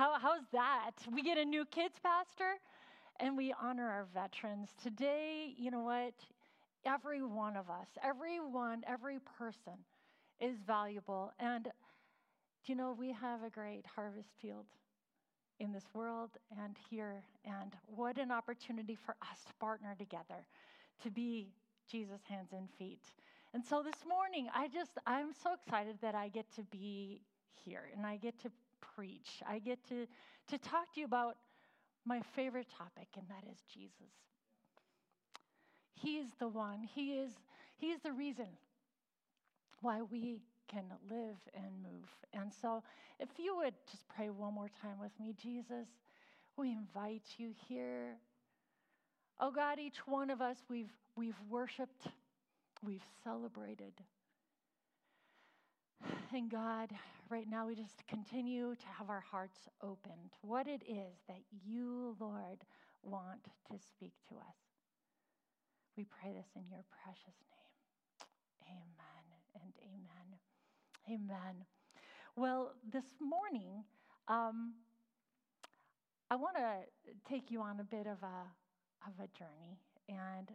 How, how's that? We get a new kids pastor and we honor our veterans. Today, you know what? Every one of us, everyone, every person is valuable. And do you know, we have a great harvest field in this world and here. And what an opportunity for us to partner together to be Jesus' hands and feet. And so this morning, I just, I'm so excited that I get to be here and I get to preach. I get to, to talk to you about my favorite topic, and that is Jesus. He is the one, He is, he is the reason why we can live and move. And so, if you would just pray one more time with me, Jesus, we invite you here. Oh God, each one of us, we've, we've worshiped, we've celebrated. And God, right now we just continue to have our hearts opened. What it is that you, Lord, want to speak to us. We pray this in your precious name. Amen and amen. Amen. Well, this morning, um, I want to take you on a bit of a of a journey, and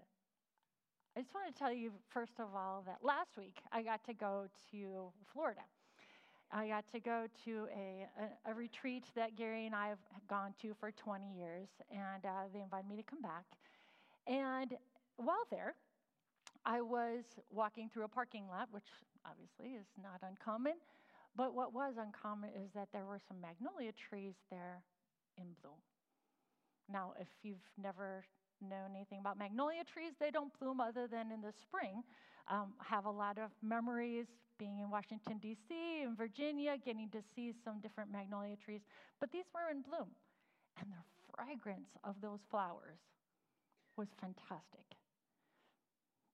I just want to tell you first of all that last week I got to go to Florida. I got to go to a, a, a retreat that Gary and I have gone to for 20 years, and uh, they invited me to come back. And while there, I was walking through a parking lot, which obviously is not uncommon. But what was uncommon is that there were some magnolia trees there in bloom. Now, if you've never known anything about magnolia trees, they don't bloom other than in the spring. Um, have a lot of memories being in Washington, D.C., and Virginia, getting to see some different magnolia trees. But these were in bloom, and the fragrance of those flowers was fantastic.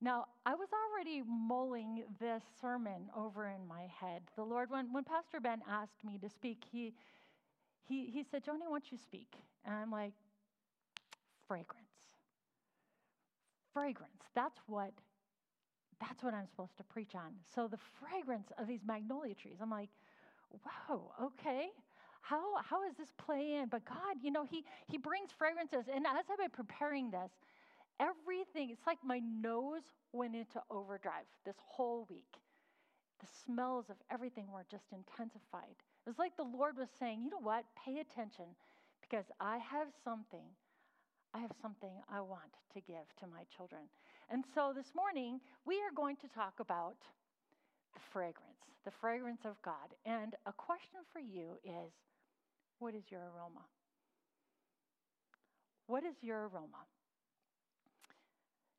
Now, I was already mulling this sermon over in my head. The Lord, when, when Pastor Ben asked me to speak, he, he, he said, Joni, why don't you speak? And I'm like, fragrance. Fragrance. That's what that's what I'm supposed to preach on. So the fragrance of these magnolia trees. I'm like, whoa, okay. How how does this play in? But God, you know, He He brings fragrances. And as I've been preparing this, everything, it's like my nose went into overdrive this whole week. The smells of everything were just intensified. It was like the Lord was saying, you know what? Pay attention because I have something. I have something I want to give to my children. And so this morning, we are going to talk about the fragrance, the fragrance of God. And a question for you is what is your aroma? What is your aroma?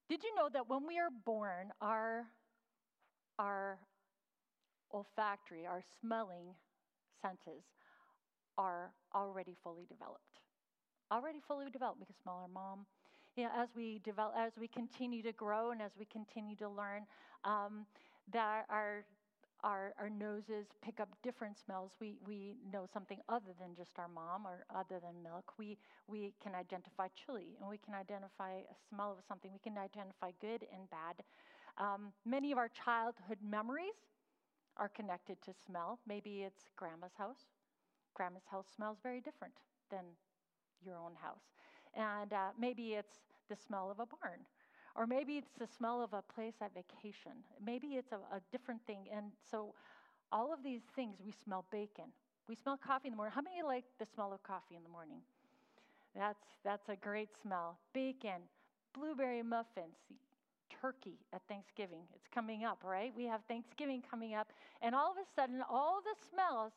Did you know that when we are born, our, our olfactory, our smelling senses are already fully developed? Already fully developed. We can smell our mom. You know, as we develop, as we continue to grow, and as we continue to learn, um, that our our, our noses pick up different smells. We, we know something other than just our mom or other than milk. We, we can identify chili and we can identify a smell of something. We can identify good and bad. Um, many of our childhood memories are connected to smell. Maybe it's grandma's house. Grandma's house smells very different than your own house. And uh, maybe it's the smell of a barn or maybe it's the smell of a place at vacation. Maybe it's a, a different thing. And so, all of these things, we smell bacon. We smell coffee in the morning. How many like the smell of coffee in the morning? That's, that's a great smell. Bacon, blueberry muffins, turkey at Thanksgiving. It's coming up, right? We have Thanksgiving coming up. And all of a sudden, all the smells,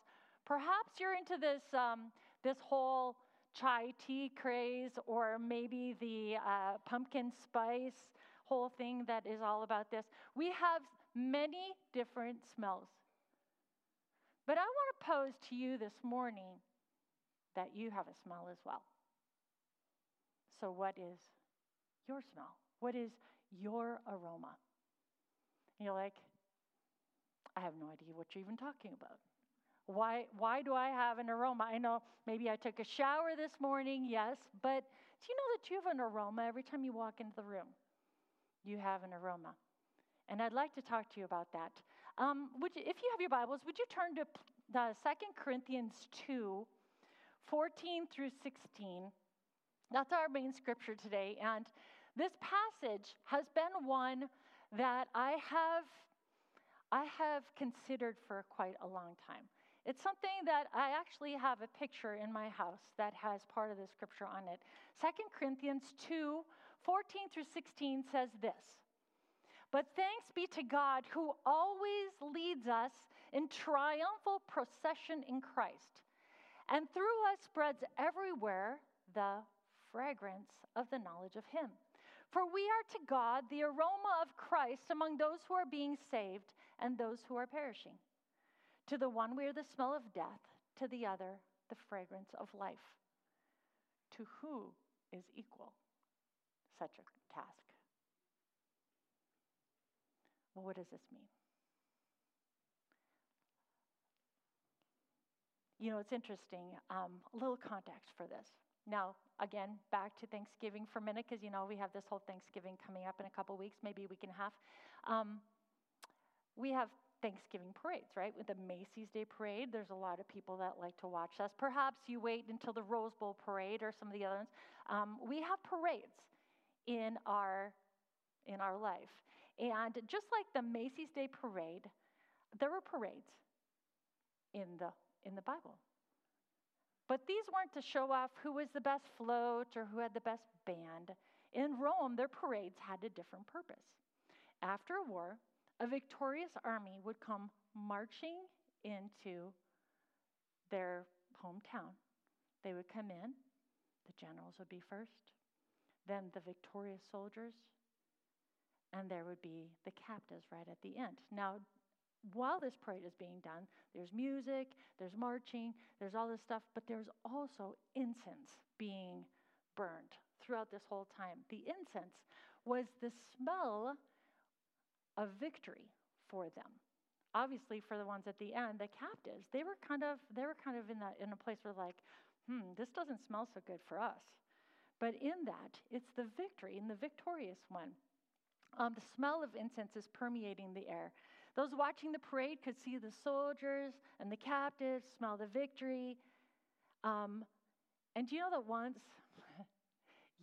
perhaps you're into this, um, this whole chai tea craze or maybe the uh, pumpkin spice whole thing that is all about this. We have many different smells. But I want to pose to you this morning that you have a smell as well. So, what is your smell? What is your aroma? And you're like, I have no idea what you're even talking about. Why, why do I have an aroma? I know maybe I took a shower this morning, yes, but do you know that you have an aroma every time you walk into the room? You have an aroma. And I'd like to talk to you about that. Um, would you, if you have your Bibles, would you turn to uh, 2 Corinthians 2 14 through 16. That's our main scripture today. And this passage has been one that I have, I have considered for quite a long time. It's something that I actually have a picture in my house that has part of the scripture on it. 2 Corinthians 2 14 through 16 says this But thanks be to God who always leads us in triumphal procession in Christ, and through us spreads everywhere the fragrance of the knowledge of Him. For we are to God the aroma of Christ among those who are being saved and those who are perishing. To the one we are the smell of death, to the other the fragrance of life. To who is equal such a task? Well, what does this mean? You know, it's interesting. Um, a little context for this. Now, again, back to Thanksgiving for a minute, because you know we have this whole Thanksgiving coming up in a couple weeks, maybe a week and a half. Um, we have Thanksgiving parades, right? With the Macy's Day Parade, there's a lot of people that like to watch us. Perhaps you wait until the Rose Bowl Parade or some of the other ones. Um, we have parades in our in our life, and just like the Macy's Day Parade, there were parades in the in the Bible. But these weren't to show off who was the best float or who had the best band. In Rome, their parades had a different purpose. After a war, a victorious army would come marching into their hometown. They would come in, the generals would be first, then the victorious soldiers, and there would be the captives right at the end. Now, while this parade is being done, there's music, there's marching, there's all this stuff, but there's also incense being burned throughout this whole time. The incense was the smell of victory for them. Obviously, for the ones at the end, the captives, they were kind of they were kind of in that in a place where like, hmm, this doesn't smell so good for us. But in that, it's the victory and the victorious one. Um, the smell of incense is permeating the air. Those watching the parade could see the soldiers and the captives, smell the victory. Um, and do you know that once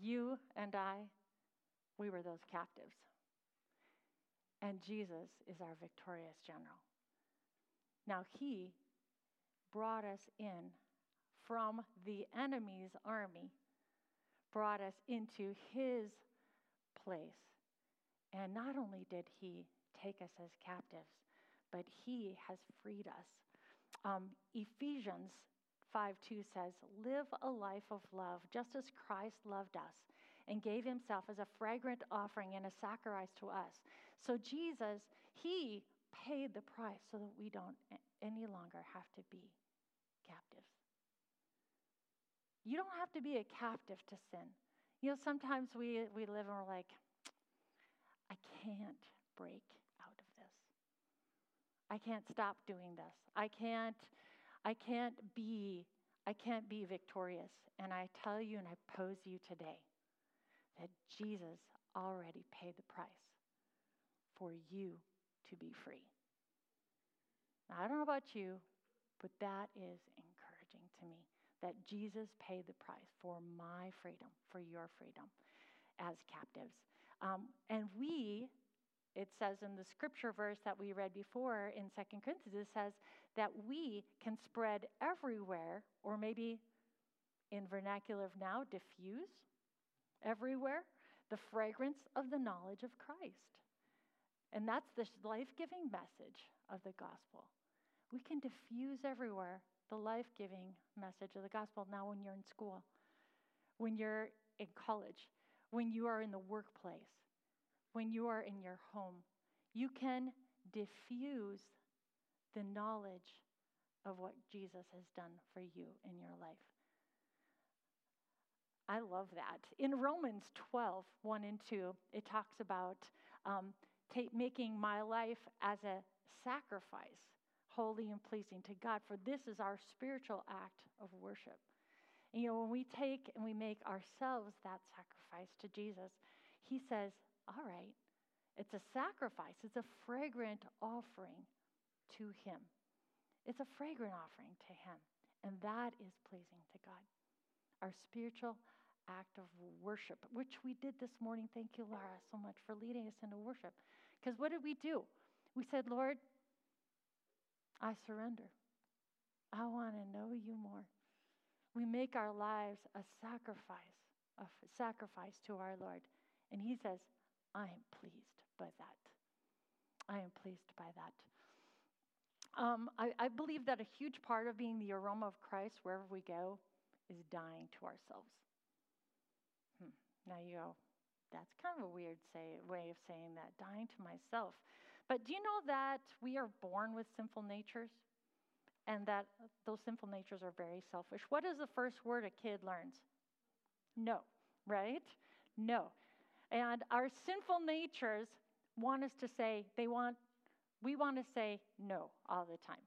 you and I, we were those captives? And Jesus is our victorious general. Now, he brought us in from the enemy's army, brought us into his place. And not only did he take us as captives, but he has freed us. Um, Ephesians 5 2 says, Live a life of love, just as Christ loved us and gave himself as a fragrant offering and a sacrifice to us. So Jesus, he paid the price so that we don't any longer have to be captives. You don't have to be a captive to sin. You know, sometimes we, we live and we're like, I can't break out of this. I can't stop doing this. I can't, I can't be, I can't be victorious. And I tell you and I pose you today that Jesus already paid the price for you to be free. Now, I don't know about you, but that is encouraging to me that Jesus paid the price for my freedom, for your freedom as captives. Um, and we, it says in the scripture verse that we read before in Second Corinthians, it says that we can spread everywhere, or maybe in vernacular of now, diffuse everywhere the fragrance of the knowledge of Christ. And that's the life giving message of the gospel. We can diffuse everywhere the life giving message of the gospel now when you're in school, when you're in college, when you are in the workplace, when you are in your home. You can diffuse the knowledge of what Jesus has done for you in your life. I love that. In Romans 12, 1 and 2, it talks about um, take, making my life as a sacrifice, holy and pleasing to God, for this is our spiritual act of worship. And, you know, when we take and we make ourselves that sacrifice to Jesus, he says, All right, it's a sacrifice, it's a fragrant offering to him. It's a fragrant offering to him. And that is pleasing to God. Our spiritual act of worship, which we did this morning. Thank you, Laura, so much for leading us into worship. Because what did we do? We said, Lord, I surrender. I want to know you more. We make our lives a sacrifice, a sacrifice to our Lord. And He says, I am pleased by that. I am pleased by that. Um, I, I believe that a huge part of being the aroma of Christ wherever we go is dying to ourselves. Now you go, that's kind of a weird say, way of saying that, dying to myself. But do you know that we are born with sinful natures? And that those sinful natures are very selfish. What is the first word a kid learns? No, right? No. And our sinful natures want us to say, they want, we want to say no all the time.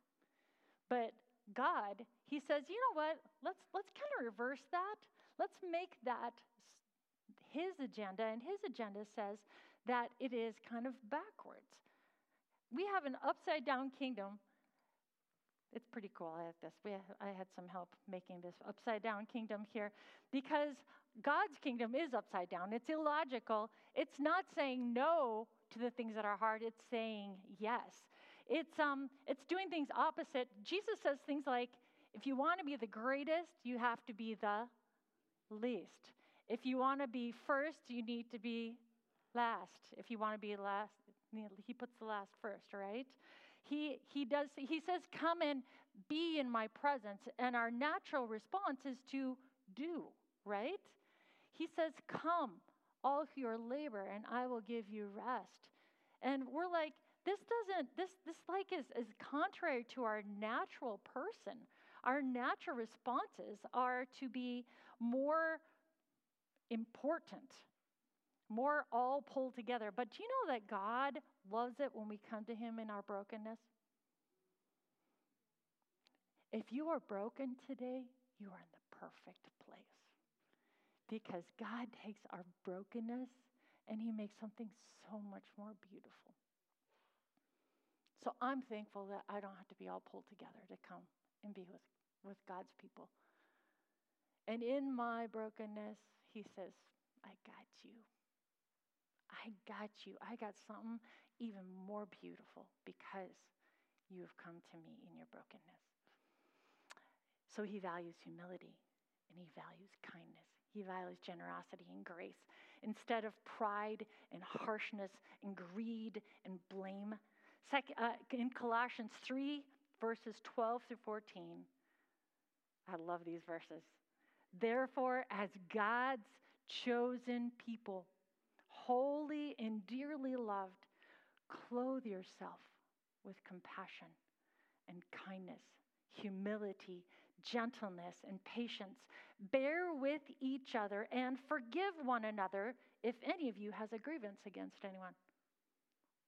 But God, He says, you know what? Let's, let's kind of reverse that. Let's make that His agenda. And His agenda says that it is kind of backwards. We have an upside down kingdom. It's pretty cool. I had this. We, I had some help making this upside down kingdom here because God's kingdom is upside down. It's illogical. It's not saying no to the things that are hard, it's saying yes. It's, um, it's doing things opposite. Jesus says things like, if you want to be the greatest, you have to be the least. If you want to be first, you need to be last. If you want to be last, he puts the last first, right? He, he does he says come and be in my presence and our natural response is to do right he says come all your labor and i will give you rest and we're like this doesn't this this like is, is contrary to our natural person our natural responses are to be more important more all pulled together. But do you know that God loves it when we come to Him in our brokenness? If you are broken today, you are in the perfect place. Because God takes our brokenness and He makes something so much more beautiful. So I'm thankful that I don't have to be all pulled together to come and be with, with God's people. And in my brokenness, He says, I got you. I got you. I got something even more beautiful because you have come to me in your brokenness. So he values humility and he values kindness. He values generosity and grace. Instead of pride and harshness and greed and blame. Second, uh, in Colossians 3, verses 12 through 14, I love these verses. Therefore, as God's chosen people, holy and dearly loved, clothe yourself with compassion and kindness, humility, gentleness, and patience. Bear with each other and forgive one another if any of you has a grievance against anyone.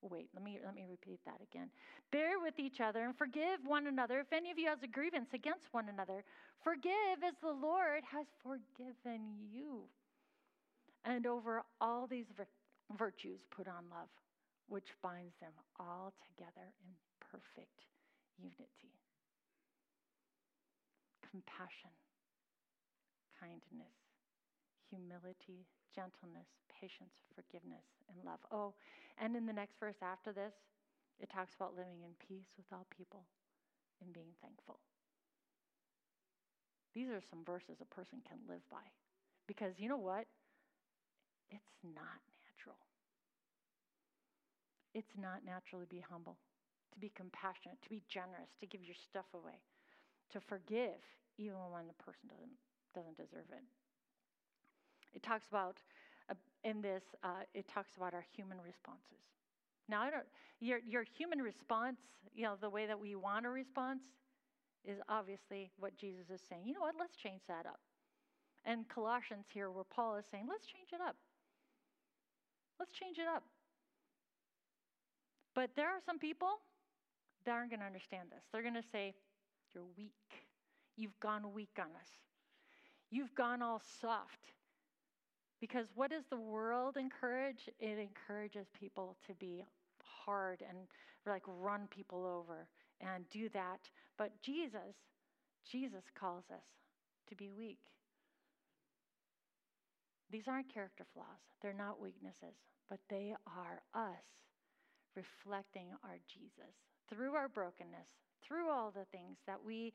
Wait, let me, let me repeat that again. Bear with each other and forgive one another if any of you has a grievance against one another. Forgive as the Lord has forgiven you. And over all these virtues, put on love, which binds them all together in perfect unity. Compassion, kindness, humility, gentleness, patience, forgiveness, and love. Oh, and in the next verse after this, it talks about living in peace with all people and being thankful. These are some verses a person can live by. Because you know what? It's not natural. It's not natural to be humble, to be compassionate, to be generous, to give your stuff away, to forgive even when the person doesn't, doesn't deserve it. It talks about, uh, in this, uh, it talks about our human responses. Now, I don't, your, your human response, you know, the way that we want a response is obviously what Jesus is saying. You know what? Let's change that up. And Colossians here, where Paul is saying, let's change it up. Let's change it up. But there are some people that aren't going to understand this. They're going to say, You're weak. You've gone weak on us. You've gone all soft. Because what does the world encourage? It encourages people to be hard and like run people over and do that. But Jesus, Jesus calls us to be weak. These aren't character flaws, they're not weaknesses, but they are us reflecting our Jesus through our brokenness, through all the things that we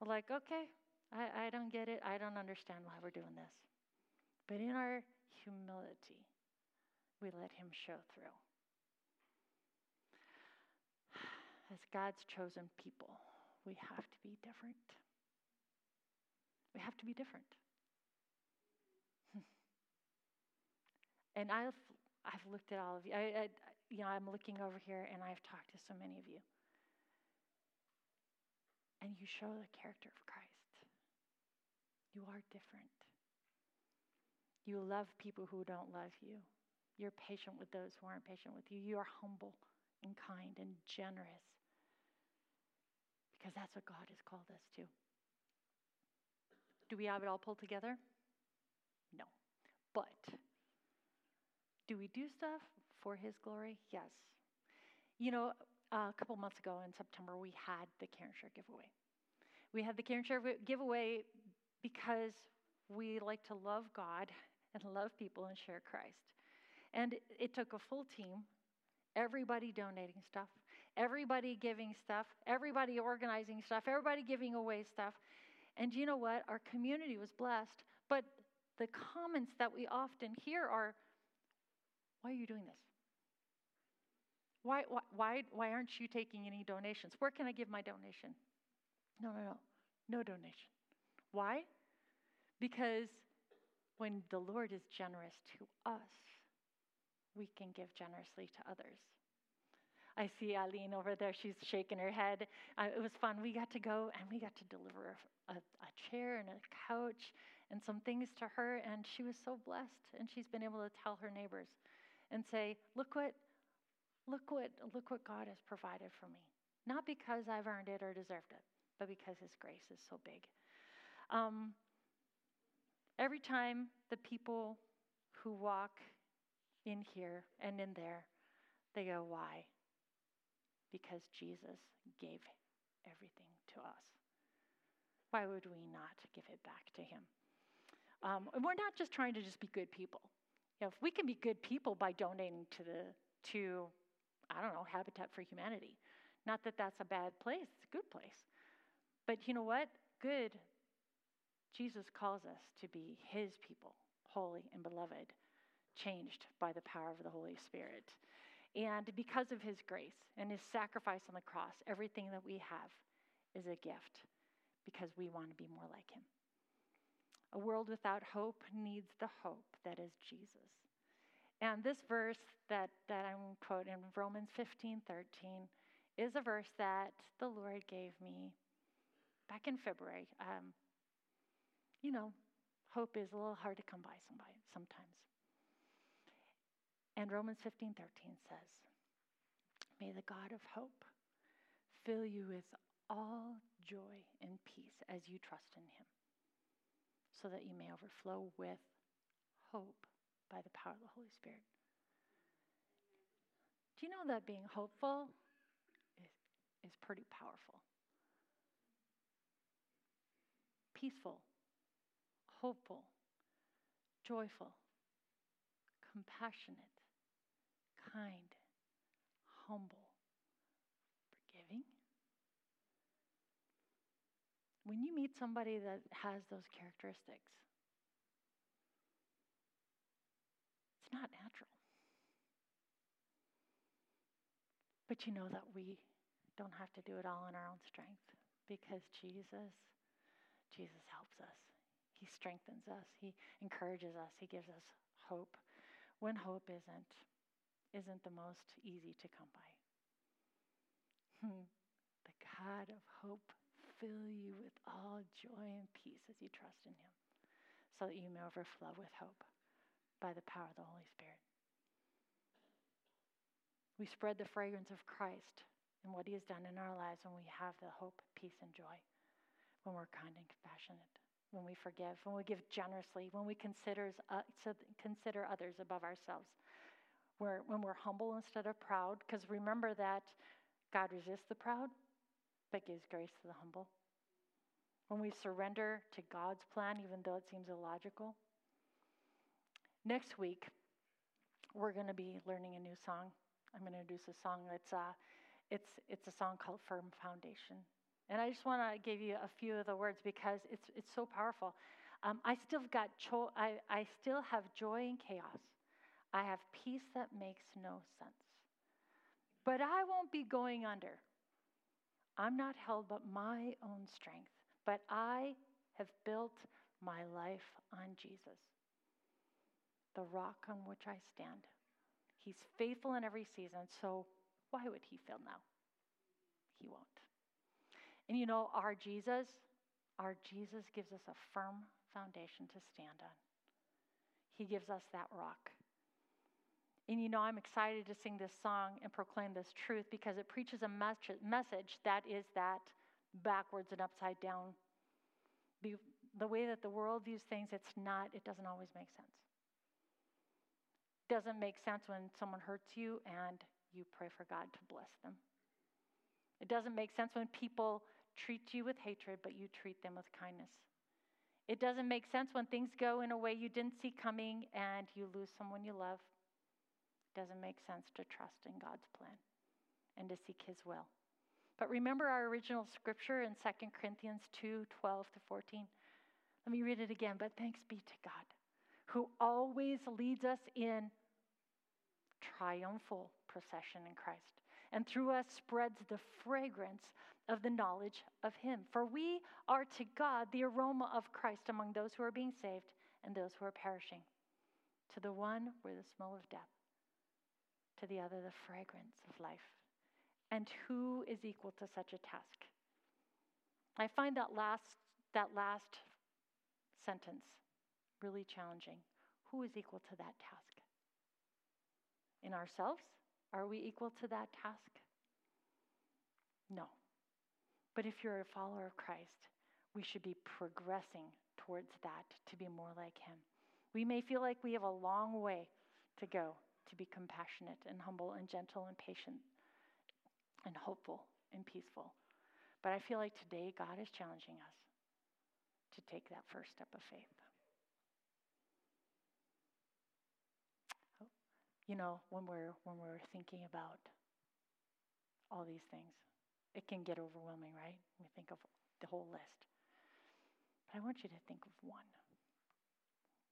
were like, okay, I, I don't get it. I don't understand why we're doing this. But in our humility, we let Him show through. As God's chosen people, we have to be different. We have to be different. and I've I've looked at all of you. I, I, you know, I'm looking over here, and I've talked to so many of you, and you show the character of Christ. You are different. You love people who don't love you. You're patient with those who aren't patient with you. You are humble and kind and generous because that's what God has called us to. Do we have it all pulled together? No. But do we do stuff for His glory? Yes. You know, a couple months ago in September, we had the Care and Share giveaway. We had the Care and Share giveaway because we like to love God and love people and share Christ. And it took a full team, everybody donating stuff, everybody giving stuff, everybody organizing stuff, everybody giving away stuff. And you know what? Our community was blessed. But the comments that we often hear are, why are you doing this? Why, why, why aren't you taking any donations? Where can I give my donation? No, no, no. No donation. Why? Because when the Lord is generous to us, we can give generously to others. I see Aline over there. She's shaking her head. Uh, it was fun. We got to go and we got to deliver a, a, chair and a couch and some things to her, and she was so blessed. And she's been able to tell her neighbors and say, "Look what, look what, look what God has provided for me. Not because I've earned it or deserved it, but because His grace is so big." Um, every time the people who walk in here and in there, they go, "Why?" because Jesus gave everything to us. Why would we not give it back to him? Um, and we're not just trying to just be good people. You know, if we can be good people by donating to the to, I don't know, Habitat for Humanity. Not that that's a bad place; it's a good place. But you know what? Good. Jesus calls us to be His people, holy and beloved, changed by the power of the Holy Spirit. And because of his grace and his sacrifice on the cross, everything that we have is a gift because we want to be more like him. A world without hope needs the hope that is Jesus. And this verse that, that I'm quoting, Romans 15 13, is a verse that the Lord gave me back in February. Um, you know, hope is a little hard to come by sometimes. And Romans 15 13 says, May the God of hope fill you with all joy and peace as you trust in him, so that you may overflow with hope by the power of the Holy Spirit. Do you know that being hopeful is, is pretty powerful? Peaceful, hopeful, joyful, compassionate, kind, humble, forgiving. When you meet somebody that has those characteristics, it's not natural. But you know that we don't have to do it all in our own strength because Jesus, Jesus helps us. He strengthens us. He encourages us. He gives us hope when hope isn't isn't the most easy to come by. Hmm. The God of hope fill you with all joy and peace as you trust in him, so that you may overflow with hope by the power of the Holy Spirit. We spread the fragrance of Christ and what he has done in our lives when we have the hope, peace, and joy, when we're kind and compassionate, when we forgive, when we give generously, when we consider, uh, consider others above ourselves, where, when we're humble instead of proud, because remember that God resists the proud, but gives grace to the humble. when we surrender to God's plan, even though it seems illogical. Next week, we're going to be learning a new song. I'm going to introduce a song that's uh, it's it's a song called "Firm Foundation," and I just want to give you a few of the words because it's it's so powerful. Um, I still got cho- I I still have joy in chaos. I have peace that makes no sense. But I won't be going under. I'm not held but my own strength, but I have built my life on Jesus, the rock on which I stand. He's faithful in every season, so why would he fail now? He won't. And you know, our Jesus, our Jesus gives us a firm foundation to stand on. He gives us that rock. And you know, I'm excited to sing this song and proclaim this truth because it preaches a message that is that backwards and upside down. The way that the world views things, it's not, it doesn't always make sense. Doesn't make sense when someone hurts you and you pray for God to bless them. It doesn't make sense when people treat you with hatred, but you treat them with kindness. It doesn't make sense when things go in a way you didn't see coming and you lose someone you love It doesn't make sense to trust in God's plan and to seek his will. But remember our original scripture in 2 Corinthians 2 12 to 14. Let me read it again. But thanks be to God, who always leads us in triumphal procession in Christ, and through us spreads the fragrance of the knowledge of Him. For we are to God the aroma of Christ among those who are being saved and those who are perishing. To the one, we're the smell of death to the other the fragrance of life. And who is equal to such a task? I find that last, that last sentence really challenging. Who is equal to that task? In ourselves, are we equal to that task? No. But if you're a follower of Christ, we should be progressing towards that to be more like Him. We may feel like we have a long way to go to be compassionate and humble and gentle and patient and hopeful and peaceful. But I feel like today God is challenging us to take that first step of faith. You know, when we're when we're thinking about all these things, it can get overwhelming, right? We think of the whole list. But I want you to think of one.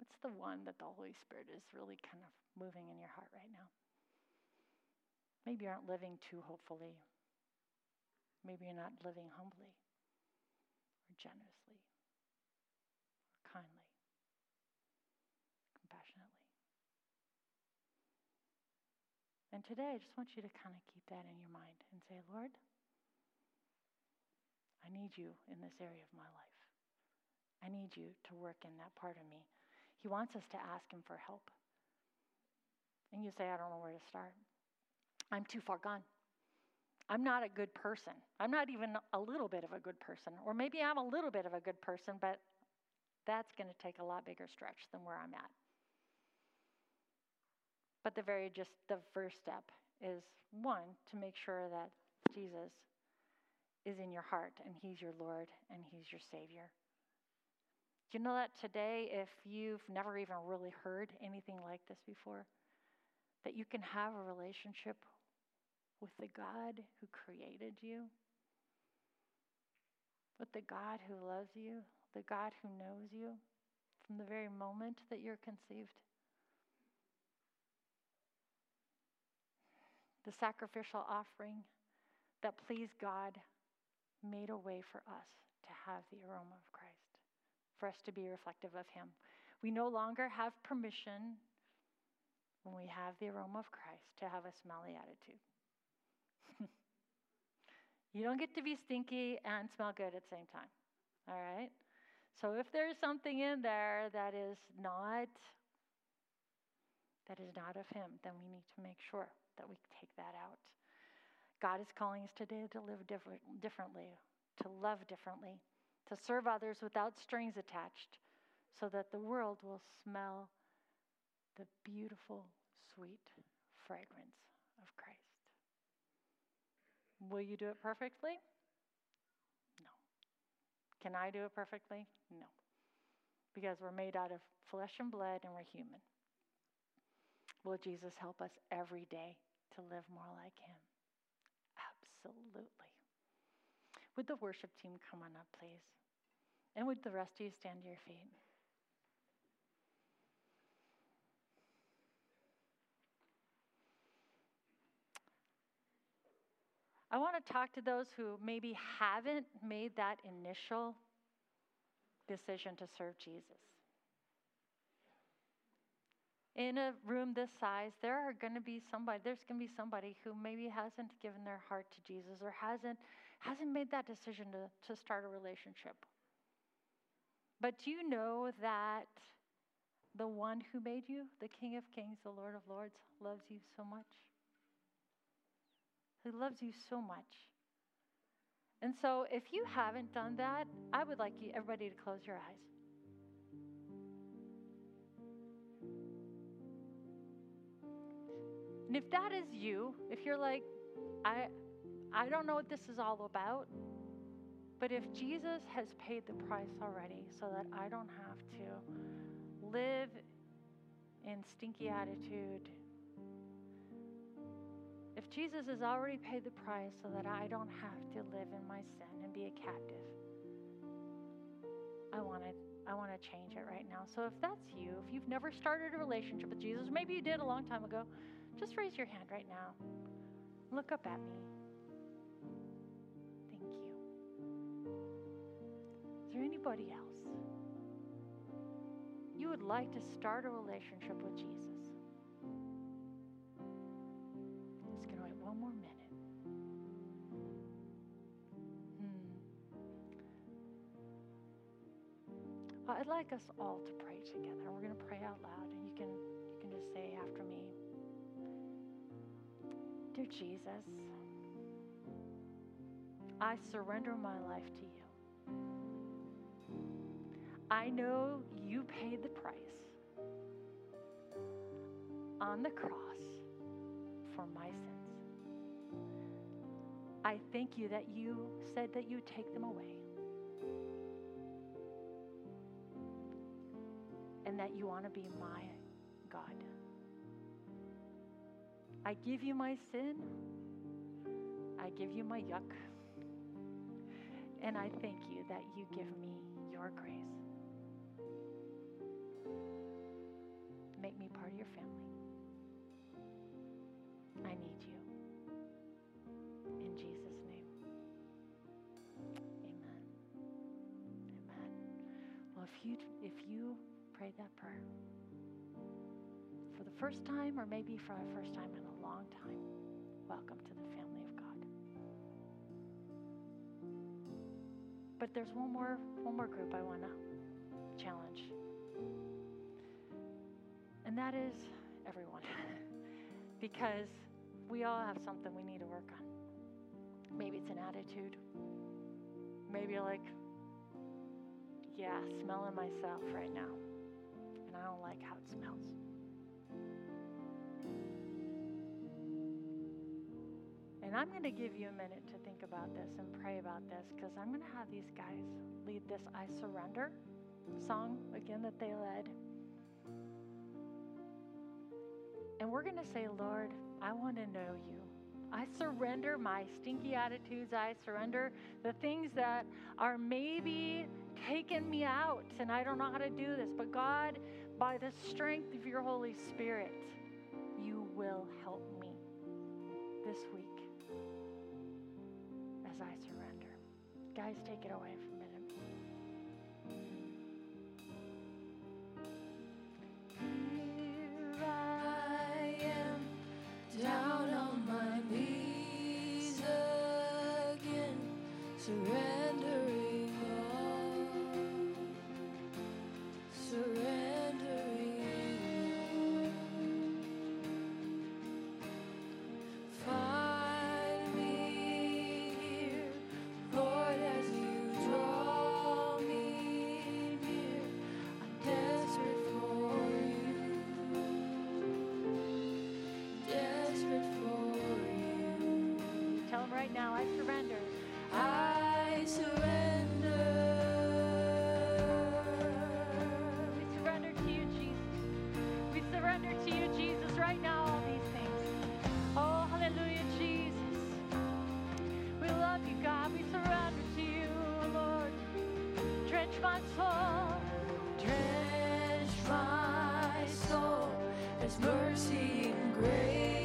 What's the one that the Holy Spirit is really kind of moving in your heart right now? Maybe you aren't living too hopefully. Maybe you're not living humbly or generously And today, I just want you to kind of keep that in your mind and say, Lord, I need you in this area of my life. I need you to work in that part of me he wants us to ask Him for help. And you say, I don't know where to start. I'm too far gone. I'm not a good person. I'm not even a little bit of a good person. Or maybe I'm a little bit of a good person, but that's going to take a lot bigger stretch than where I'm at. But the very just the first step is one, to make sure that Jesus is in your heart and he's your Lord and he's your Savior. Do you know that today, if you've never even really heard anything like this before, that you can have a relationship with the God who created you, with the God who loves you, the God who knows you from the very moment that you're conceived? The sacrificial offering that pleased God made a way for us to have the aroma of Christ for us to be reflective of Him. We no longer have permission when we have the aroma of Christ to have a smelly attitude. you don't get to be stinky and smell good at the same time. All right? So if there's something in there that is not that is not of him, then we need to make sure that we take that out. God is calling us today to live different, differently, to love differently, to serve others without strings attached, so that the world will smell the beautiful, sweet fragrance of Christ. Will you do it perfectly? No. Can I do it perfectly? No. Because we're made out of flesh and blood and we're human. Will Jesus help us every day to live more like Him? Absolutely. Would the worship team come on up, please? And would the rest of you stand to your feet? I want to talk to those who maybe haven't made that initial decision to serve Jesus. In a room this size, there are going to be somebody, there's going to be somebody who maybe hasn't given their heart to Jesus or hasn't, hasn't made that decision to, to start a relationship. But do you know that the one who made you, the King of Kings, the Lord of Lords, loves you so much? He loves you so much. And so, if you haven't done that, I would like you, everybody to close your eyes. And if that is you, if you're like, I, I don't know what this is all about, but if Jesus has paid the price already so that I don't have to live in stinky attitude, if Jesus has already paid the price so that I don't have to live in my sin and be a captive, I want to I want to change it right now. So if that's you, if you've never started a relationship with Jesus, maybe you did a long time ago, just raise your hand right now. Look up at me. Thank you. Is there anybody else? You would like to start a relationship with Jesus? Just gonna wait one more minute. Hmm. I'd like us all to pray together. We're going to pray out loud, and you can you can just say after me. Dear Jesus, I surrender my life to you. I know you paid the price on the cross for my sins. I thank you that you said that you take them away. and that you want to be my God. I give you my sin. I give you my yuck. And I thank you that you give me your grace. Make me part of your family. I need you. In Jesus' name. Amen. Amen. Well, if you if you prayed that prayer for the first time or maybe for the first time in a long time, welcome to the family of God. But there's one more one more group I want to challenge. And that is everyone. because we all have something we need to work on. Maybe it's an attitude. Maybe like, yeah, smelling myself right now and I don't like how it smells. And I'm going to give you a minute to think about this and pray about this because I'm going to have these guys lead this I Surrender song again that they led. And we're going to say, Lord, I want to know you. I surrender my stinky attitudes. I surrender the things that are maybe taking me out and I don't know how to do this. But God, by the strength of your Holy Spirit, you will help me this week as I surrender. Guys, take it away Drench my soul, Drench my soul as mercy and grace.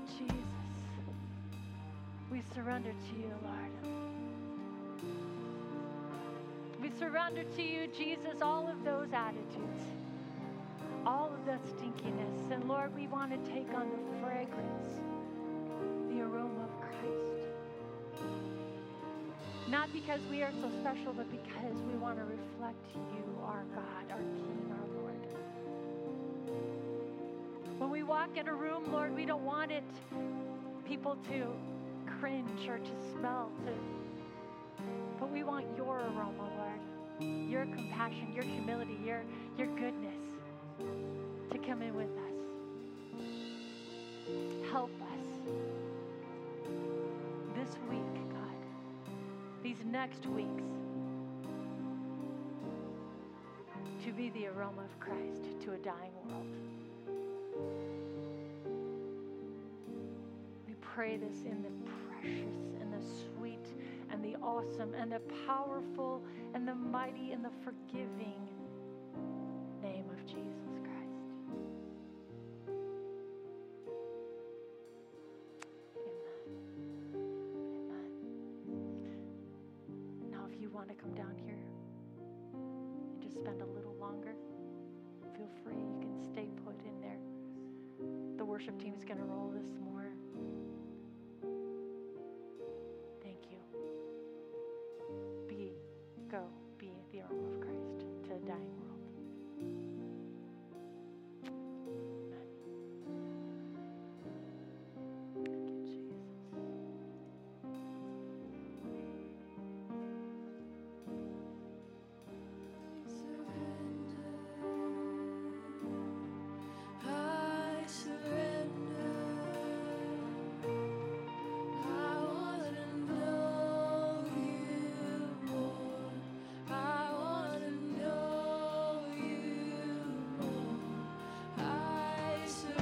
you, Jesus. We surrender to you, Lord. We surrender to you, Jesus, all of those attitudes, all of that stinkiness. And Lord, we want to take on the fragrance, the aroma of Christ. Not because we are so special, but because we want to reflect you, our God, our King, our when we walk in a room, Lord, we don't want it people to cringe or to smell to but we want your aroma, Lord. Your compassion, your humility, your your goodness to come in with us. Help us this week, God, these next weeks, to be the aroma of Christ to a dying world. Pray this in the precious and the sweet and the awesome and the powerful and the mighty and the forgiving